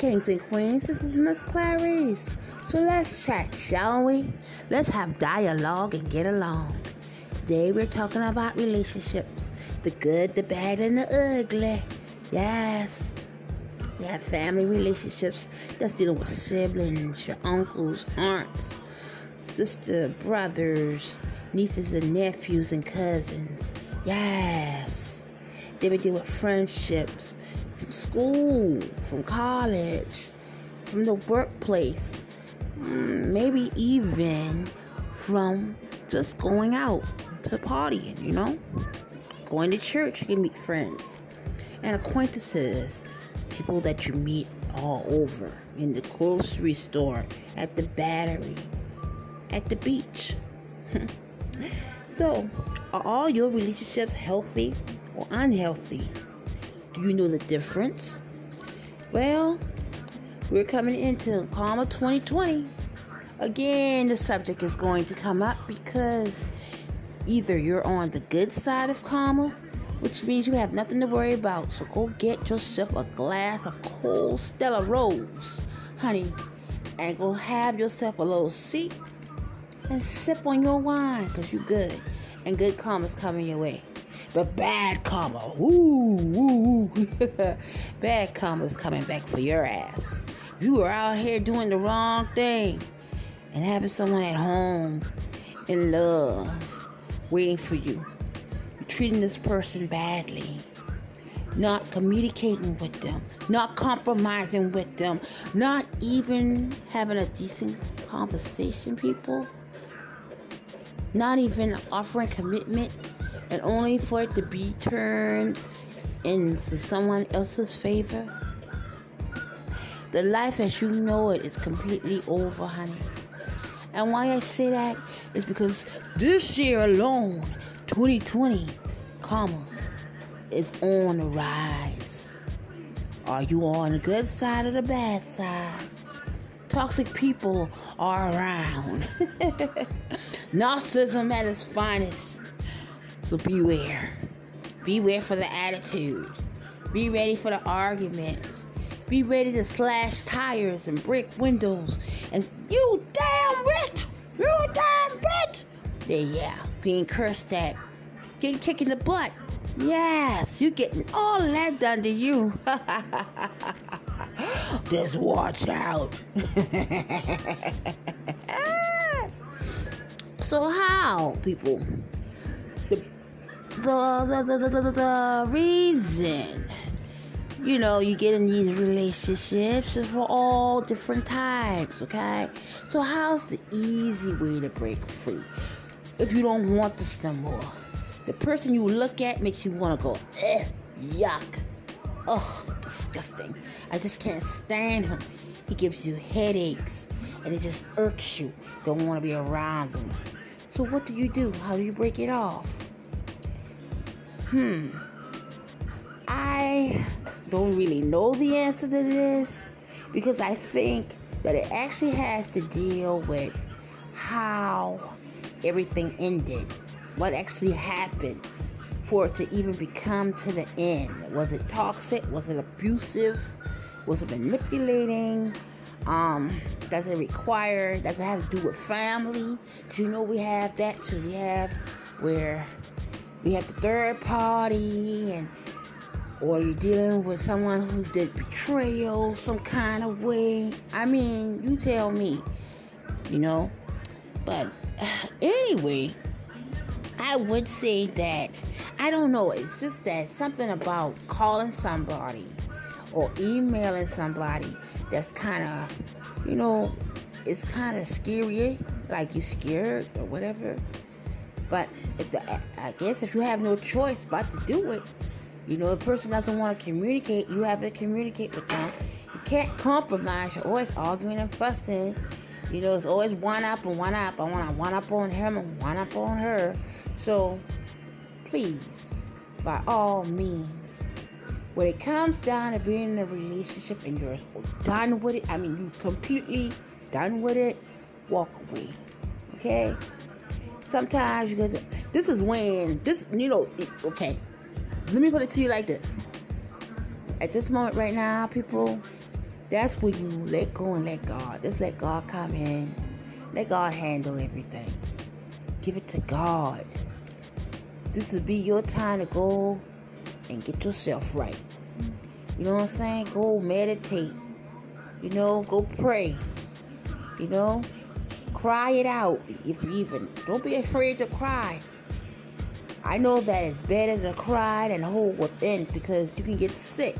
Kings and queens. This is Miss Clarice. So let's chat, shall we? Let's have dialogue and get along. Today we're talking about relationships the good, the bad, and the ugly. Yes. You have family relationships that's dealing with siblings, your uncles, aunts, sister, brothers, nieces and nephews, and cousins. Yes. Then we deal with friendships from school, from college, from the workplace, mm, maybe even from just going out to partying, you know? Going to church, you can meet friends and acquaintances, people that you meet all over in the grocery store, at the battery, at the beach. so, are all your relationships healthy or unhealthy? Do you know the difference? Well, we're coming into Karma 2020. Again, the subject is going to come up because either you're on the good side of karma, which means you have nothing to worry about. So go get yourself a glass of cold Stella Rose, honey, and go have yourself a little seat and sip on your wine because you're good. And good karma's coming your way. But bad karma, woo, woo, bad karma's coming back for your ass. You are out here doing the wrong thing and having someone at home in love waiting for you, you're treating this person badly, not communicating with them, not compromising with them, not even having a decent conversation, people, not even offering commitment and only for it to be turned into someone else's favor. The life as you know it is completely over, honey. And why I say that is because this year alone, 2020, karma is on the rise. Are you on the good side or the bad side? Toxic people are around. Narcissism at its finest. So beware. Beware for the attitude. Be ready for the arguments. Be ready to slash tires and break windows. And you damn bitch! You damn bitch! There, yeah, being cursed at. Getting kicked in the butt. Yes, you getting all that done to you. Just watch out. Ah. so how, people? The the, the, the, reason. You know you get in these relationships is for all different types okay? So how's the easy way to break free? If you don't want this no more the person you look at makes you want to go eh, yuck. Oh disgusting. I just can't stand him. He gives you headaches and it just irks you. Don't want to be around him. So what do you do? How do you break it off Hmm. I don't really know the answer to this because I think that it actually has to deal with how everything ended, what actually happened for it to even become to the end. Was it toxic? Was it abusive? Was it manipulating? Um, does it require? Does it have to do with family? Because you know we have that too. We have where we have the third party and or you're dealing with someone who did betrayal some kind of way. I mean, you tell me, you know. But anyway, I would say that I don't know. It's just that something about calling somebody or emailing somebody that's kind of, you know, it's kind of scary. Like you're scared or whatever. But the, I guess if you have no choice but to do it, you know, a person doesn't want to communicate, you have to communicate with them. You can't compromise. You're always arguing and fussing. You know, it's always one up and one up. I want to one up on him and one up on her. So, please, by all means, when it comes down to being in a relationship and you're done with it, I mean, you completely done with it, walk away. Okay? Sometimes you guys, this is when, this, you know, okay, let me put it to you like this. At this moment right now, people, that's where you let go and let God. Just let God come in. Let God handle everything. Give it to God. This will be your time to go and get yourself right. You know what I'm saying? Go meditate. You know, go pray. You know, cry it out if you even. Don't be afraid to cry. I know that it's better to cry than hold within because you can get sick.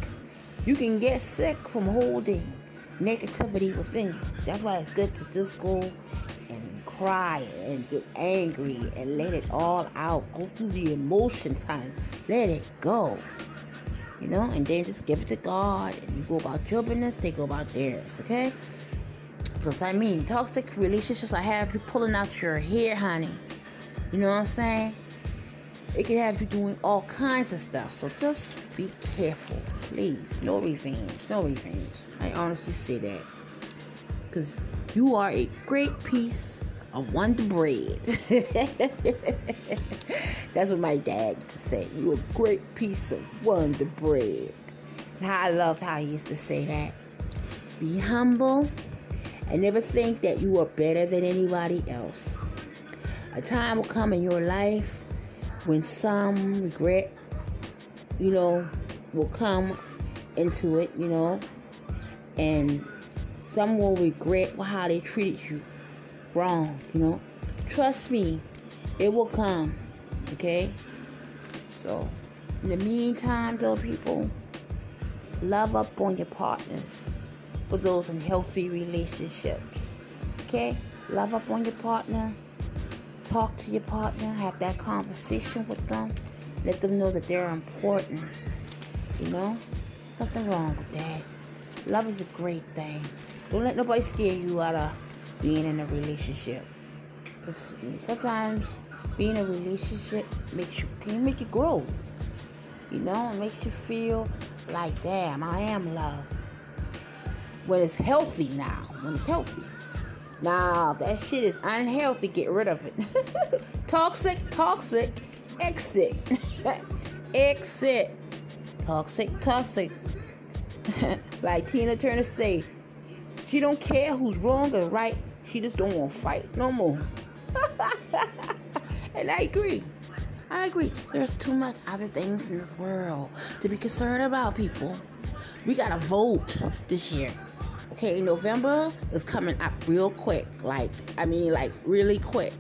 You can get sick from holding negativity within. That's why it's good to just go and cry and get angry and let it all out. Go through the emotions, honey. Let it go. You know, and then just give it to God and you go about your business, they go about theirs, okay? Because I mean, toxic relationships I have you pulling out your hair, honey. You know what I'm saying? It can have you doing all kinds of stuff. So just be careful, please. No revenge. No revenge. I honestly say that. Because you are a great piece of Wonder Bread. That's what my dad used to say. You're a great piece of Wonder Bread. And I love how he used to say that. Be humble and never think that you are better than anybody else. A time will come in your life when some regret, you know, will come into it, you know, and some will regret how they treated you wrong, you know. Trust me, it will come, okay? So, in the meantime, though, people, love up on your partners for those in healthy relationships, okay? Love up on your partner talk to your partner, have that conversation with them, let them know that they're important. You know, nothing wrong with that. Love is a great thing. Don't let nobody scare you out of being in a relationship. Cause sometimes being in a relationship makes you can make you grow. You know, it makes you feel like, damn, I am loved. When it's healthy now, when it's healthy. Now, if that shit is unhealthy, get rid of it. toxic, toxic, exit. exit. Toxic, toxic. like Tina Turner say, she don't care who's wrong or right. She just don't want to fight no more. and I agree. I agree. There's too much other things in this world to be concerned about, people. We gotta vote this year okay, November is coming up real quick. Like, I mean, like really quick.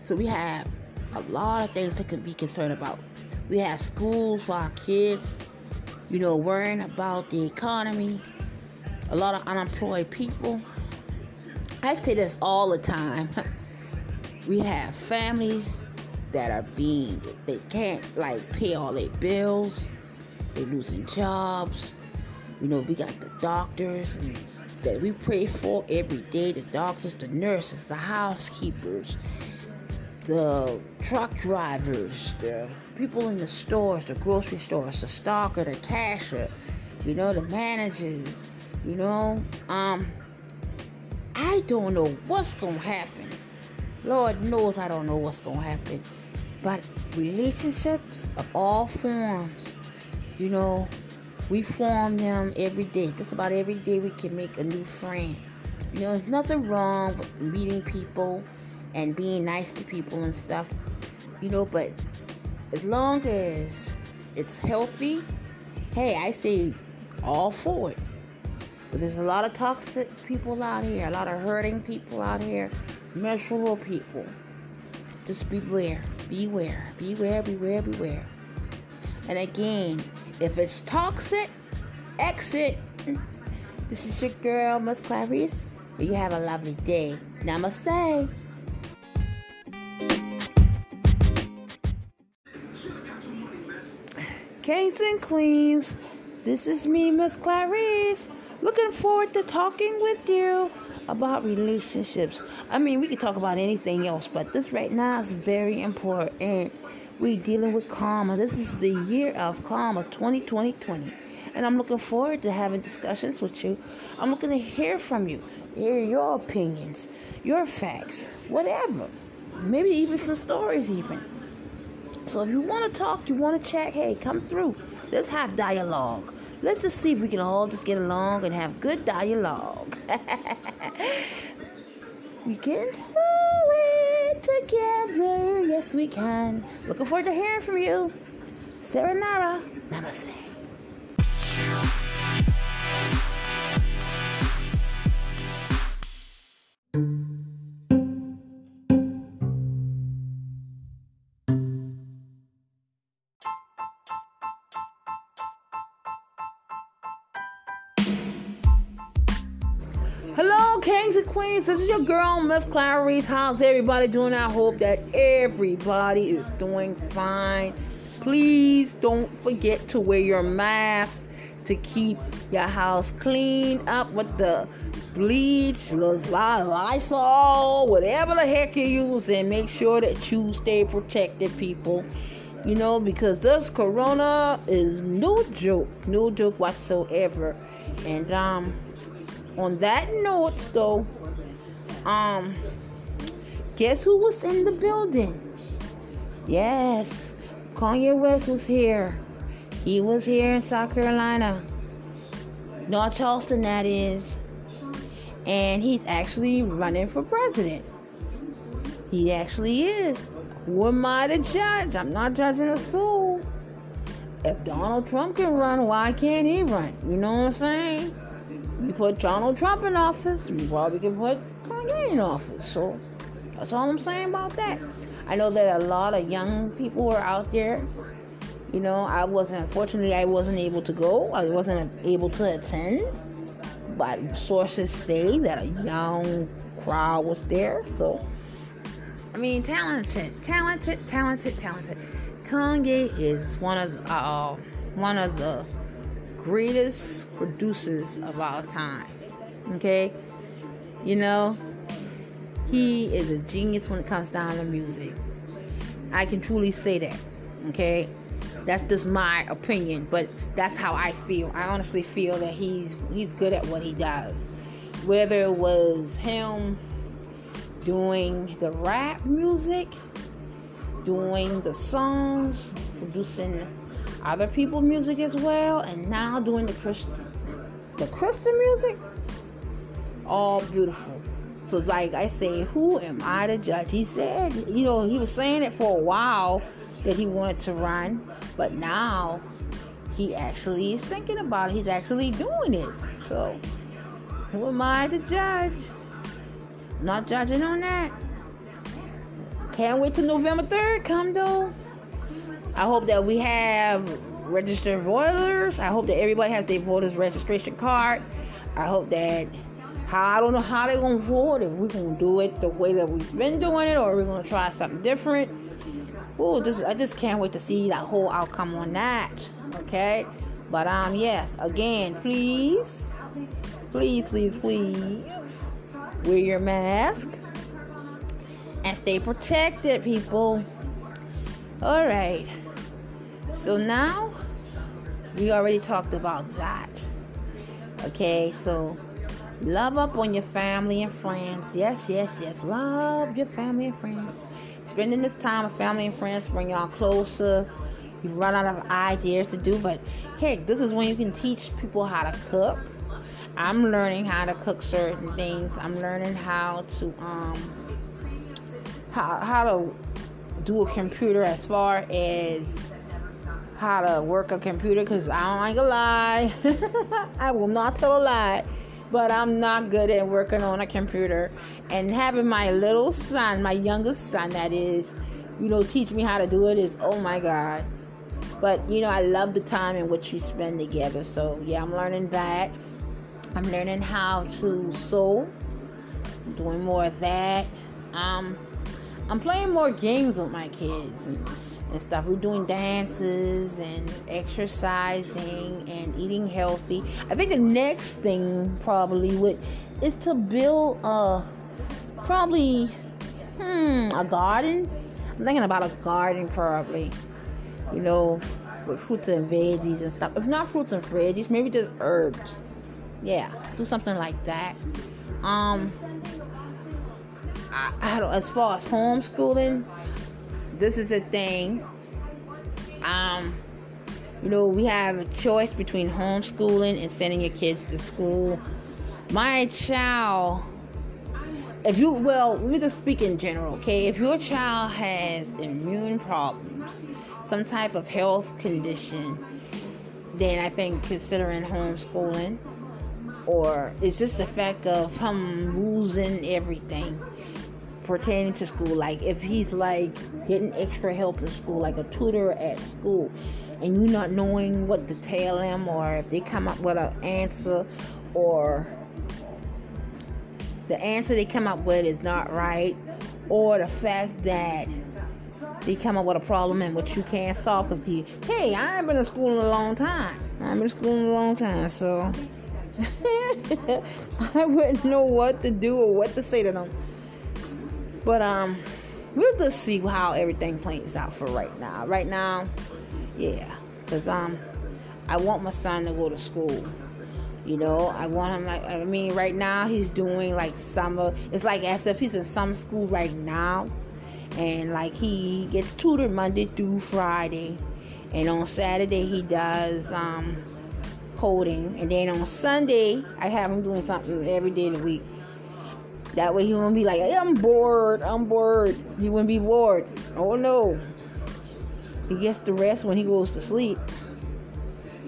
So we have a lot of things to be concerned about. We have schools for our kids, you know, worrying about the economy, a lot of unemployed people. I say this all the time. we have families that are being, they can't like pay all their bills, they're losing jobs. You know, we got the doctors and that we pray for every day the doctors, the nurses, the housekeepers, the truck drivers, the people in the stores, the grocery stores, the stalker, the cashier, you know, the managers, you know. Um, I don't know what's gonna happen. Lord knows I don't know what's gonna happen. But relationships of all forms, you know, we form them every day. Just about every day we can make a new friend. You know, there's nothing wrong with meeting people and being nice to people and stuff. You know, but as long as it's healthy hey, I say all for it. But there's a lot of toxic people out here, a lot of hurting people out here, miserable people. Just beware, beware, beware, beware, beware. And again, if it's toxic, exit. This is your girl, Miss Clarice. You have a lovely day. Namaste. Kings and Queens, this is me, Miss Clarice. Looking forward to talking with you about relationships. I mean, we could talk about anything else, but this right now is very important. We're dealing with karma. This is the year of karma 2020. And I'm looking forward to having discussions with you. I'm looking to hear from you, hear your opinions, your facts, whatever. Maybe even some stories, even. So if you want to talk, you want to chat, hey, come through. Let's have dialogue. Let's just see if we can all just get along and have good dialogue. we can do it together. Yes, we can. Looking forward to hearing from you. Sarah Nara. Namaste. Kings and queens. This is your girl, Miss Clarice. How's everybody doing? I hope that everybody is doing fine. Please don't forget to wear your mask to keep your house clean up with the bleach, Lysol, whatever the heck you use, and make sure that you stay protected, people. You know, because this corona is no joke, no joke whatsoever. And um on that note, though, um, guess who was in the building? Yes, Kanye West was here. He was here in South Carolina, North Charleston, that is. And he's actually running for president. He actually is. Who am I to judge? I'm not judging a soul. If Donald Trump can run, why can't he run? You know what I'm saying? You put Donald Trump in office, you probably can put Kanye in office. So that's all I'm saying about that. I know that a lot of young people are out there. You know, I wasn't, unfortunately, I wasn't able to go. I wasn't able to attend. But sources say that a young crowd was there. So, I mean, talented, talented, talented, talented. Kanye is one of the, uh, one of the greatest producers of all time. Okay? You know, he is a genius when it comes down to music. I can truly say that. Okay? That's just my opinion, but that's how I feel. I honestly feel that he's he's good at what he does. Whether it was him doing the rap music, doing the songs, producing other people's music as well, and now doing the Christian, the Christian music. All beautiful. So, like I say, who am I to judge? He said, you know, he was saying it for a while that he wanted to run, but now he actually is thinking about it. He's actually doing it. So, who am I to judge? Not judging on that. Can't wait till November 3rd come though. I hope that we have registered voters. I hope that everybody has their voters registration card. I hope that I don't know how they're gonna vote. If we're gonna do it the way that we've been doing it, or we're gonna try something different. Oh, this I just can't wait to see that whole outcome on that. Okay, but um, yes, again, please, please, please, please, wear your mask and stay protected, people. All right. So now we already talked about that. Okay, so love up on your family and friends. Yes, yes, yes. Love your family and friends. Spending this time with family and friends bring y'all closer. You run out of ideas to do, but heck, this is when you can teach people how to cook. I'm learning how to cook certain things. I'm learning how to um how how to do a computer as far as how to work a computer because I don't like a lie. I will not tell a lie. But I'm not good at working on a computer. And having my little son, my youngest son, that is, you know, teach me how to do it is, oh my God. But, you know, I love the time in which we spend together. So, yeah, I'm learning that. I'm learning how to sew. Doing more of that. Um, I'm playing more games with my kids. And, and stuff. We're doing dances and exercising and eating healthy. I think the next thing probably would is to build a probably hmm a garden. I'm thinking about a garden probably. You know, with fruits and veggies and stuff. If not fruits and veggies, maybe just herbs. Yeah, do something like that. Um, I, I don't. As far as homeschooling, this is the thing. Um, you know, we have a choice between homeschooling and sending your kids to school. My child, if you, well, let me just speak in general, okay? If your child has immune problems, some type of health condition, then I think considering homeschooling, or it's just the fact of him losing everything pertaining to school. Like if he's like getting extra help in school, like a tutor at school, and you not knowing what to tell him, or if they come up with an answer, or the answer they come up with is not right, or the fact that they come up with a problem and which you can't solve because you, hey, I ain't been in school in a long time. I have been in school in a long time, so I wouldn't know what to do or what to say to them. But um, we'll just see how everything plays out for right now. Right now, yeah, cause um, I want my son to go to school. You know, I want him like I mean, right now he's doing like summer. It's like as if he's in some school right now, and like he gets tutored Monday through Friday, and on Saturday he does um coding, and then on Sunday I have him doing something every day of the week. That way he won't be like, hey, I'm bored, I'm bored. He wouldn't be bored. Oh no. He gets the rest when he goes to sleep.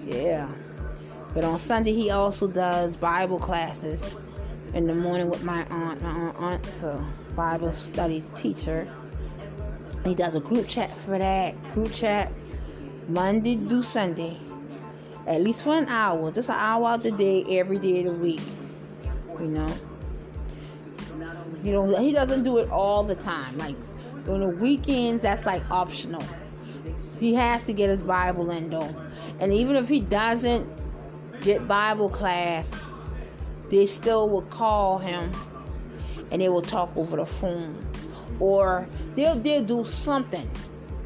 Yeah. But on Sunday he also does Bible classes in the morning with my aunt. My aunt's a Bible study teacher. He does a group chat for that. Group chat Monday through Sunday. At least for an hour. Just an hour out the day every day of the week. You know. You know, he doesn't do it all the time. Like on the weekends, that's like optional. He has to get his Bible in though. And even if he doesn't get Bible class, they still will call him and they will talk over the phone. Or they'll they'll do something.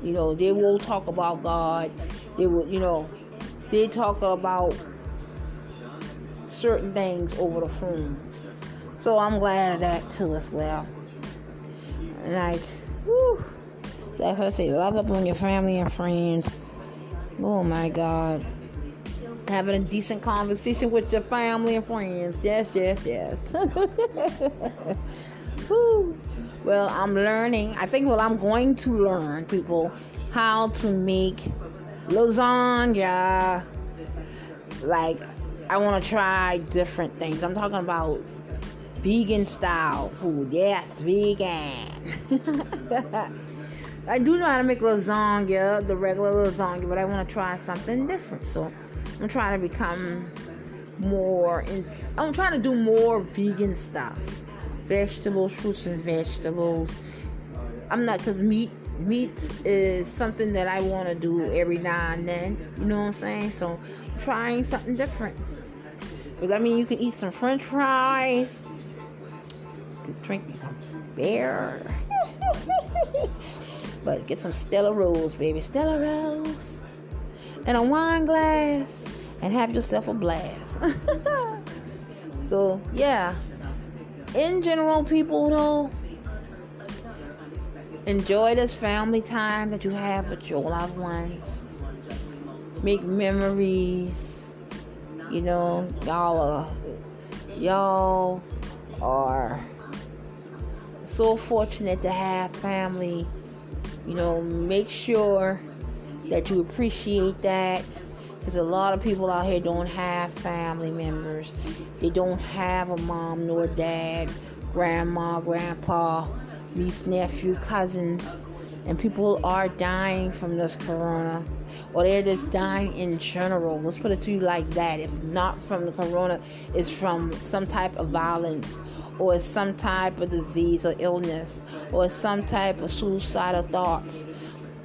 You know, they will talk about God. They will, you know, they talk about certain things over the phone. So I'm glad of that too as well. Like, whew, that's what I say. Love up on your family and friends. Oh my God. Having a decent conversation with your family and friends. Yes, yes, yes. well, I'm learning. I think, well, I'm going to learn, people, how to make lasagna. Like, I want to try different things. I'm talking about vegan style food. Yes, vegan. I do know how to make lasagna, the regular lasagna, but I want to try something different. So I'm trying to become more. In, I'm trying to do more vegan stuff, vegetables, fruits and vegetables. I'm not because meat meat is something that I want to do every now and then. You know what I'm saying? So trying something different. Because I mean, you can eat some French fries to drink me some beer. but get some Stella Rose, baby. Stella Rose. And a wine glass. And have yourself a blast. so, yeah. In general, people, though, enjoy this family time that you have with your loved ones. Make memories. You know, y'all are, y'all are so fortunate to have family. You know, make sure that you appreciate that. Because a lot of people out here don't have family members. They don't have a mom nor dad, grandma, grandpa, niece, nephew, cousins. And people are dying from this corona. Or they're just dying in general. Let's put it to you like that. If not from the corona, it's from some type of violence or some type of disease or illness or some type of suicidal thoughts.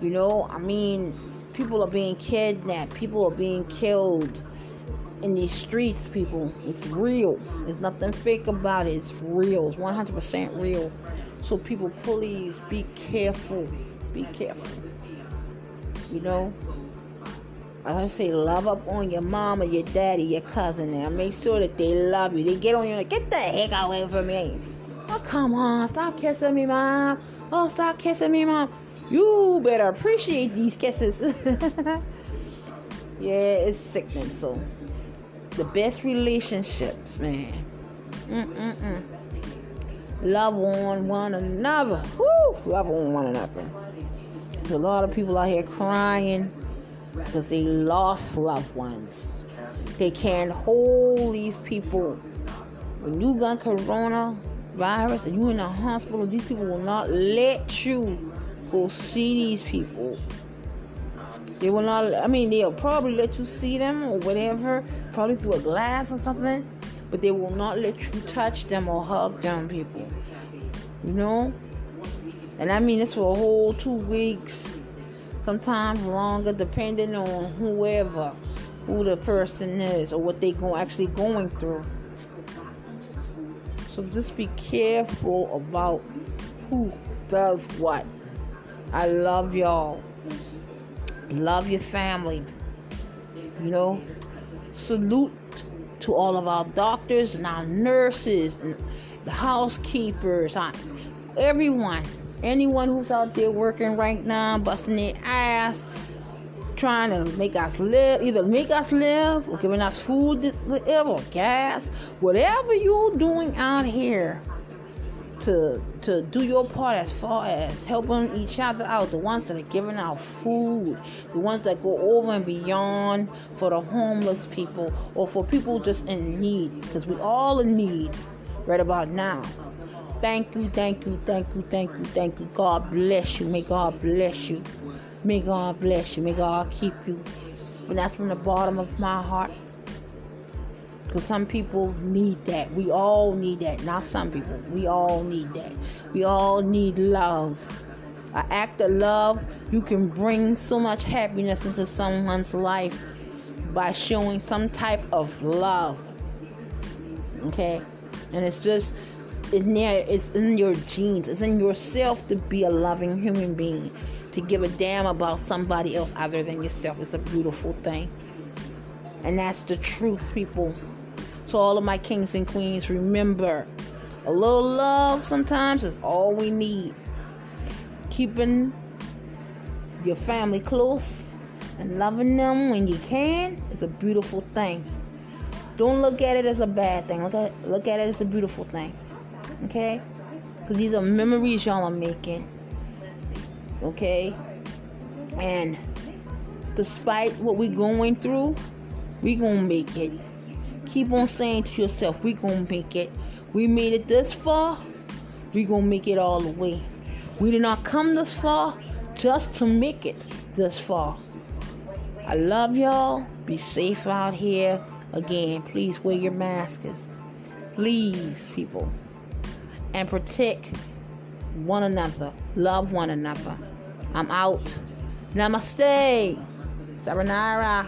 You know, I mean, people are being kidnapped, people are being killed in these streets, people. It's real. There's nothing fake about it. It's real. It's 100% real. So, people, please be careful. Be careful. You know? As I say, love up on your mama, your daddy, your cousin now. Make sure that they love you. They get on you like, get the heck away from me. Oh, come on. Stop kissing me, mom. Oh, stop kissing me, mom. You better appreciate these kisses. yeah, it's sickening. So, the best relationships, man. Mm-mm-mm. Love on one another. Woo! Love on one another. There's a lot of people out here crying because they lost loved ones. They can't hold these people. When you got coronavirus and you in the hospital, these people will not let you go see these people. They will not, I mean, they'll probably let you see them or whatever, probably through a glass or something, but they will not let you touch them or hug them, people. You know? And I mean, it's for a whole two weeks, sometimes longer, depending on whoever, who the person is, or what they go actually going through. So just be careful about who does what. I love y'all. Love your family. You know, salute to all of our doctors and our nurses and the housekeepers, everyone, anyone who's out there working right now, busting their ass, trying to make us live, either make us live or giving us food, whatever, gas, whatever you're doing out here to to do your part as far as helping each other out the ones that are giving out food the ones that go over and beyond for the homeless people or for people just in need because we all in need right about now. Thank you thank you thank you thank you thank you. God bless you. May god bless you. May god bless you. May god keep you. And that's from the bottom of my heart because some people need that. We all need that. Not some people. We all need that. We all need love. An act of love, you can bring so much happiness into someone's life by showing some type of love. Okay? And it's just in there, it's in your genes, it's in yourself to be a loving human being, to give a damn about somebody else other than yourself. It's a beautiful thing. And that's the truth, people. So, all of my kings and queens, remember a little love sometimes is all we need. Keeping your family close and loving them when you can is a beautiful thing. Don't look at it as a bad thing. Look at look at it as a beautiful thing. Okay? Because these are memories y'all are making. Okay? And despite what we're going through, we gonna make it. Keep on saying to yourself, we gonna make it. We made it this far, we gonna make it all the way. We did not come this far just to make it this far. I love y'all. Be safe out here. Again, please wear your masks. Please, people. And protect one another. Love one another. I'm out. Namaste. Saranara.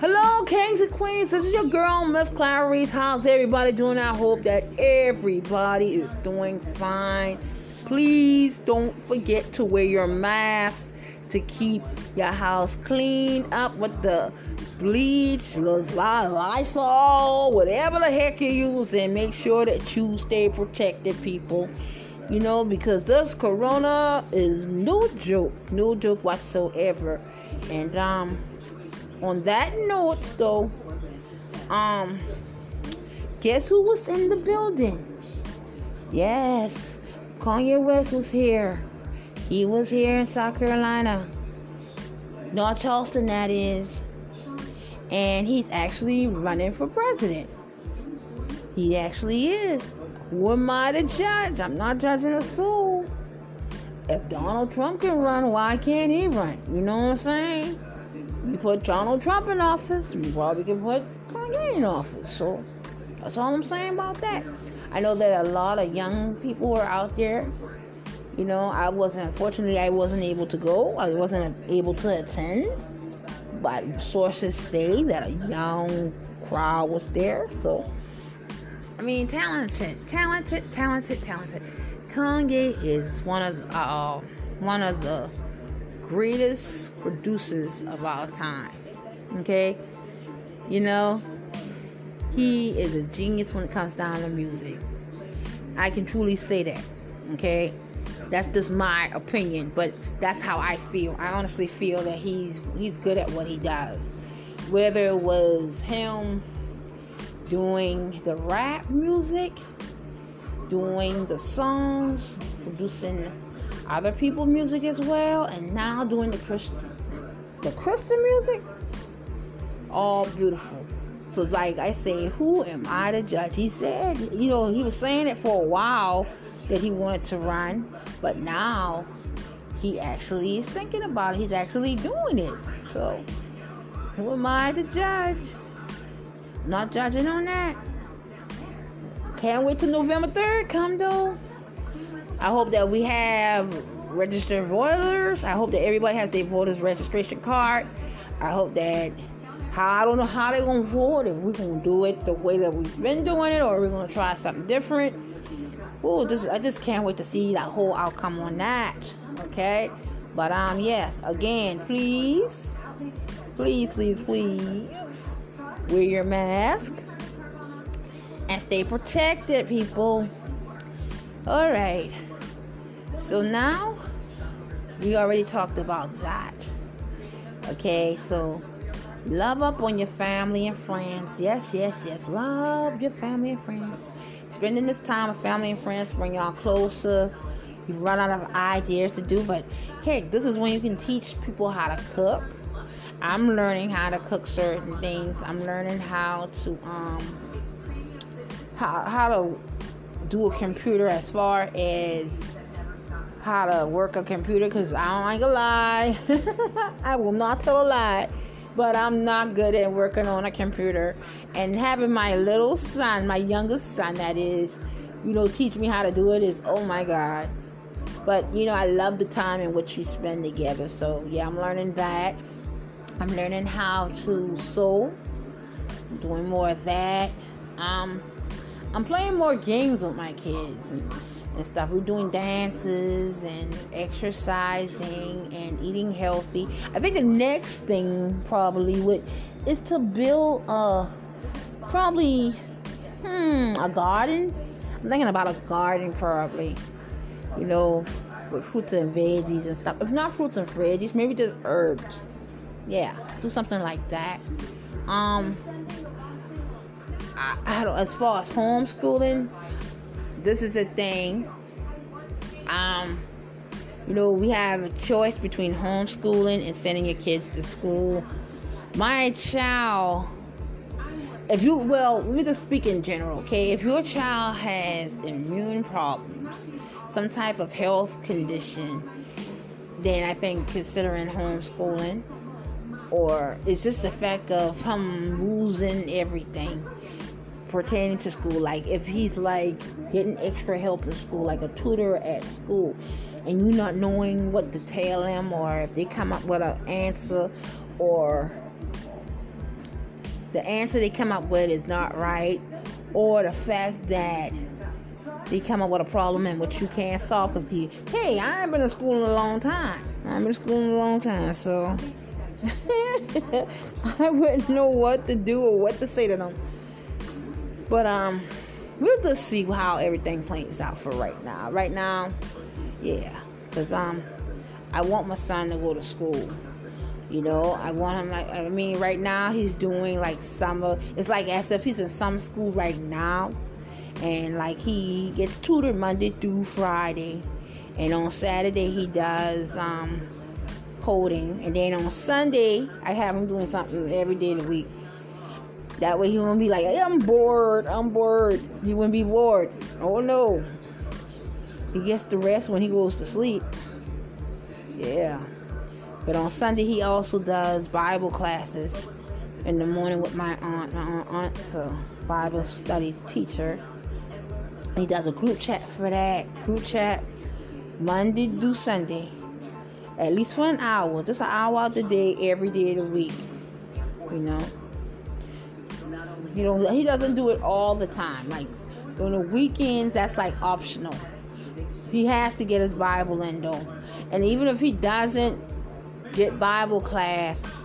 Hello, kings and queens. This is your girl, Miss Clarice. How's everybody doing? I hope that everybody is doing fine. Please don't forget to wear your mask to keep your house clean up with the bleach, Lysol, whatever the heck you use, and make sure that you stay protected, people. You know, because this corona is no joke, no joke whatsoever. And um on that note, though, um, guess who was in the building? Yes, Kanye West was here. He was here in South Carolina, North Charleston, that is. And he's actually running for president. He actually is. Who am I to judge? I'm not judging a soul. If Donald Trump can run, why can't he run? You know what I'm saying? You put Donald Trump in office, you probably can put Kanye in office. So that's all I'm saying about that. I know that a lot of young people are out there. You know, I wasn't, unfortunately, I wasn't able to go. I wasn't able to attend. But sources say that a young crowd was there. So, I mean, talented, talented, talented, talented. Kanye is one of uh, one of the greatest producers of all time. Okay? You know, he is a genius when it comes down to music. I can truly say that. Okay? That's just my opinion, but that's how I feel. I honestly feel that he's he's good at what he does. Whether it was him doing the rap music, doing the songs, producing other people's music as well, and now doing the Christian, the Christian music. All beautiful. So, like I say, who am I to judge? He said, you know, he was saying it for a while that he wanted to run, but now he actually is thinking about it. He's actually doing it. So, who am I to judge? Not judging on that. Can't wait till November 3rd come though. I hope that we have registered voters. I hope that everybody has their voters registration card. I hope that how I don't know how they're gonna vote if we're gonna do it the way that we've been doing it or we're gonna try something different. Oh, this I just can't wait to see that whole outcome on that. Okay, but um yes, again, please, please, please, please wear your mask and stay protected, people. All right. So now we already talked about that. Okay, so love up on your family and friends. Yes, yes, yes. Love your family and friends. Spending this time with family and friends bring y'all closer. You run out of ideas to do, but heck, this is when you can teach people how to cook. I'm learning how to cook certain things. I'm learning how to um how how to do a computer as far as how to work a computer because I don't like a lie. I will not tell a lie. But I'm not good at working on a computer. And having my little son, my youngest son, that is, you know, teach me how to do it is, oh my God. But, you know, I love the time in which we spend together. So, yeah, I'm learning that. I'm learning how to sew, doing more of that. Um, I'm playing more games with my kids and, and stuff. We're doing dances and exercising and eating healthy. I think the next thing probably would is to build a probably hmm a garden. I'm thinking about a garden probably. You know, with fruits and veggies and stuff. If not fruits and veggies, maybe just herbs. Yeah, do something like that. Um I, I don't, as far as homeschooling, this is a thing. Um, you know, we have a choice between homeschooling and sending your kids to school. My child, if you, well, let me just speak in general, okay? If your child has immune problems, some type of health condition, then I think considering homeschooling, or it's just the fact of him losing everything pertaining to school. Like if he's like getting extra help in school, like a tutor at school, and you not knowing what to tell him, or if they come up with an answer, or the answer they come up with is not right, or the fact that they come up with a problem and what you can't solve because you, hey, I ain't been in school in a long time. I ain't been in school in a long time, so I wouldn't know what to do or what to say to them. But um, we'll just see how everything plays out for right now. Right now, yeah, cause um, I want my son to go to school. You know, I want him like I mean, right now he's doing like summer. It's like as if he's in some school right now, and like he gets tutored Monday through Friday, and on Saturday he does um, coding, and then on Sunday I have him doing something every day of the week. That way he won't be like, hey, I'm bored, I'm bored. He wouldn't be bored. Oh no. He gets the rest when he goes to sleep. Yeah. But on Sunday he also does Bible classes in the morning with my aunt. My aunt's a Bible study teacher. He does a group chat for that. Group chat Monday through Sunday. At least for an hour. Just an hour out the day every day of the week. You know. You know, he doesn't do it all the time. Like on the weekends, that's like optional. He has to get his Bible in though. And even if he doesn't get Bible class,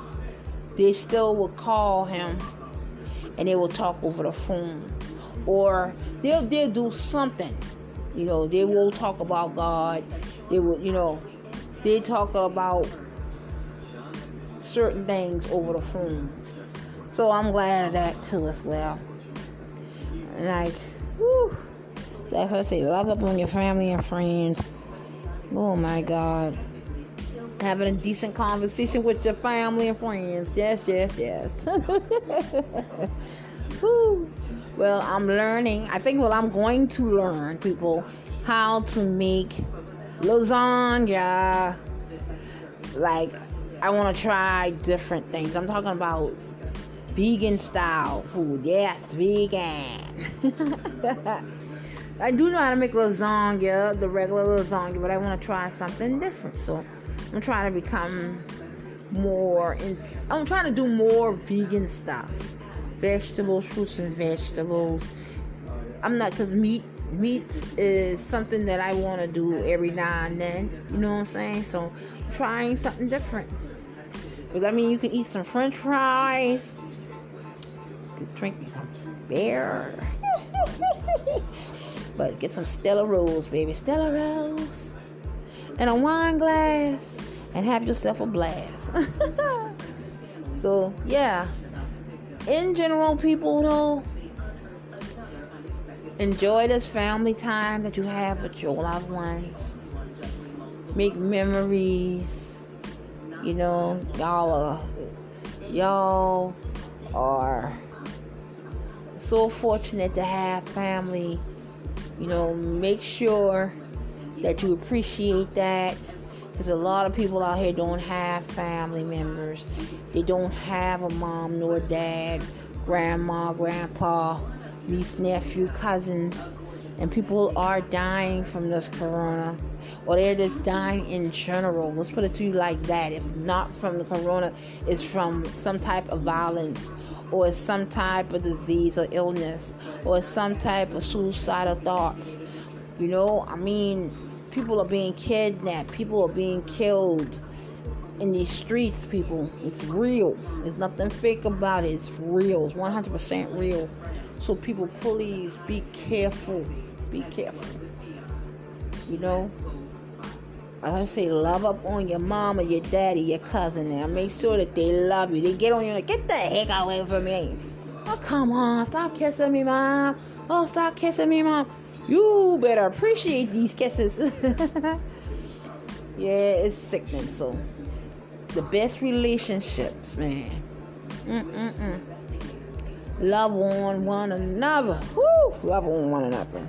they still will call him and they will talk over the phone. Or they'll they'll do something. You know, they will talk about God. They will, you know, they talk about certain things over the phone. So I'm glad of that too as well. Like, whew, that's what I say. Love up on your family and friends. Oh my God. Having a decent conversation with your family and friends. Yes, yes, yes. well, I'm learning. I think, well, I'm going to learn, people, how to make lasagna. Like, I want to try different things. I'm talking about vegan style food. Yes, vegan. I do know how to make lasagna, the regular lasagna, but I want to try something different. So I'm trying to become more. In, I'm trying to do more vegan stuff, vegetables, fruits and vegetables. I'm not because meat meat is something that I want to do every now and then. You know what I'm saying? So trying something different. Because I mean, you can eat some French fries drink me some beer. but get some Stella Rose, baby. Stella Rose. And a wine glass. And have yourself a blast. so, yeah. In general, people, though, enjoy this family time that you have with your loved ones. Make memories. You know, y'all are, y'all are so fortunate to have family. You know, make sure that you appreciate that because a lot of people out here don't have family members. They don't have a mom nor dad, grandma, grandpa, niece, nephew, cousins, and people are dying from this corona or they're just dying in general. Let's put it to you like that. If not from the corona, it's from some type of violence or some type of disease or illness or some type of suicidal thoughts. You know, I mean, people are being kidnapped, people are being killed in these streets, people. It's real. There's nothing fake about it. It's real. It's 100% real. So, people, please be careful. Be careful. You know, I say love up on your mama, your daddy, your cousin. Now make sure that they love you. They get on you like, get the heck away from me. Oh come on, stop kissing me, mom. Oh stop kissing me, mom. You better appreciate these kisses. yeah, it's sickening. So the best relationships, man. Mm-mm-mm. Love on one another. Woo! Love on one another.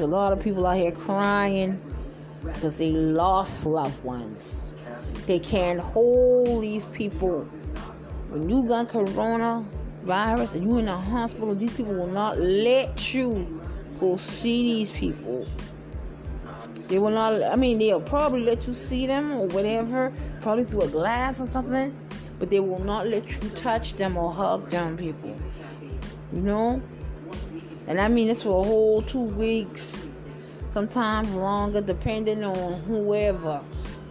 A lot of people out here crying because they lost loved ones. They can't hold these people. When you got coronavirus and you in the hospital, these people will not let you go see these people. They will not. I mean, they'll probably let you see them or whatever, probably through a glass or something, but they will not let you touch them or hug them, people. You know. And I mean, it's for a whole two weeks sometimes longer, depending on whoever,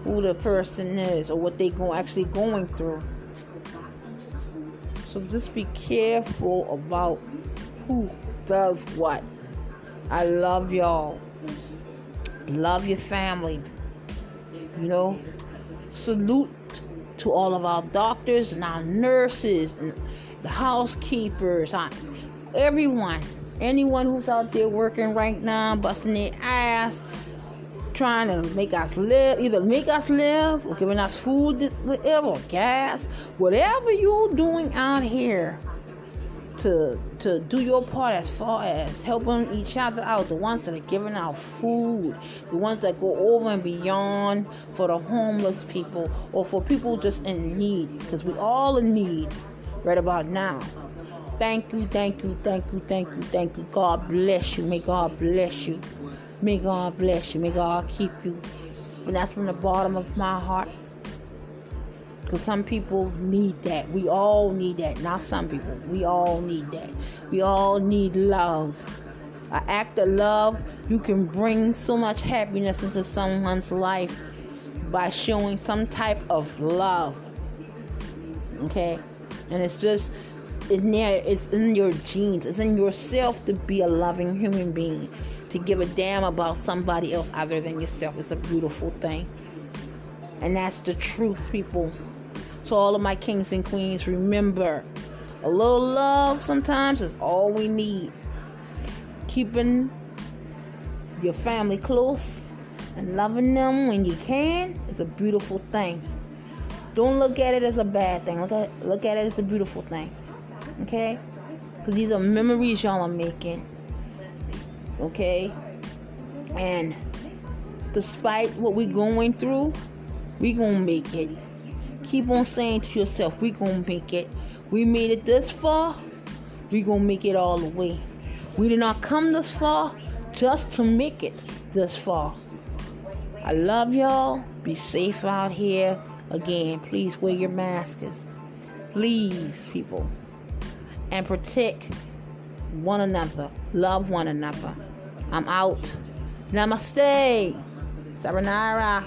who the person is, or what they go actually going through. So just be careful about who does what. I love y'all. Love your family. You know, salute to all of our doctors and our nurses and the housekeepers, everyone, anyone who's out there working right now, busting their ass, trying to make us live, either make us live or giving us food, whatever, gas, whatever you're doing out here to to do your part as far as helping each other out. The ones that are giving out food, the ones that go over and beyond for the homeless people or for people just in need, because we all in need right about now. Thank you, thank you, thank you, thank you, thank you. God bless you. May God bless you. May God bless you. May God keep you. And that's from the bottom of my heart. Because some people need that. We all need that. Not some people. We all need that. We all need love. An act of love, you can bring so much happiness into someone's life by showing some type of love. Okay? And it's just in there, it's in your genes, it's in yourself to be a loving human being, to give a damn about somebody else other than yourself. It's a beautiful thing. And that's the truth, people. So, all of my kings and queens, remember a little love sometimes is all we need. Keeping your family close and loving them when you can is a beautiful thing. Don't look at it as a bad thing. Look at look at it as a beautiful thing. Okay? Because these are memories y'all are making. Okay? And despite what we're going through, we gonna make it. Keep on saying to yourself, we gonna make it. We made it this far, we gonna make it all the way. We did not come this far just to make it this far. I love y'all. Be safe out here. Again, please wear your masks. Please, people. And protect one another. Love one another. I'm out. Namaste. Saranara.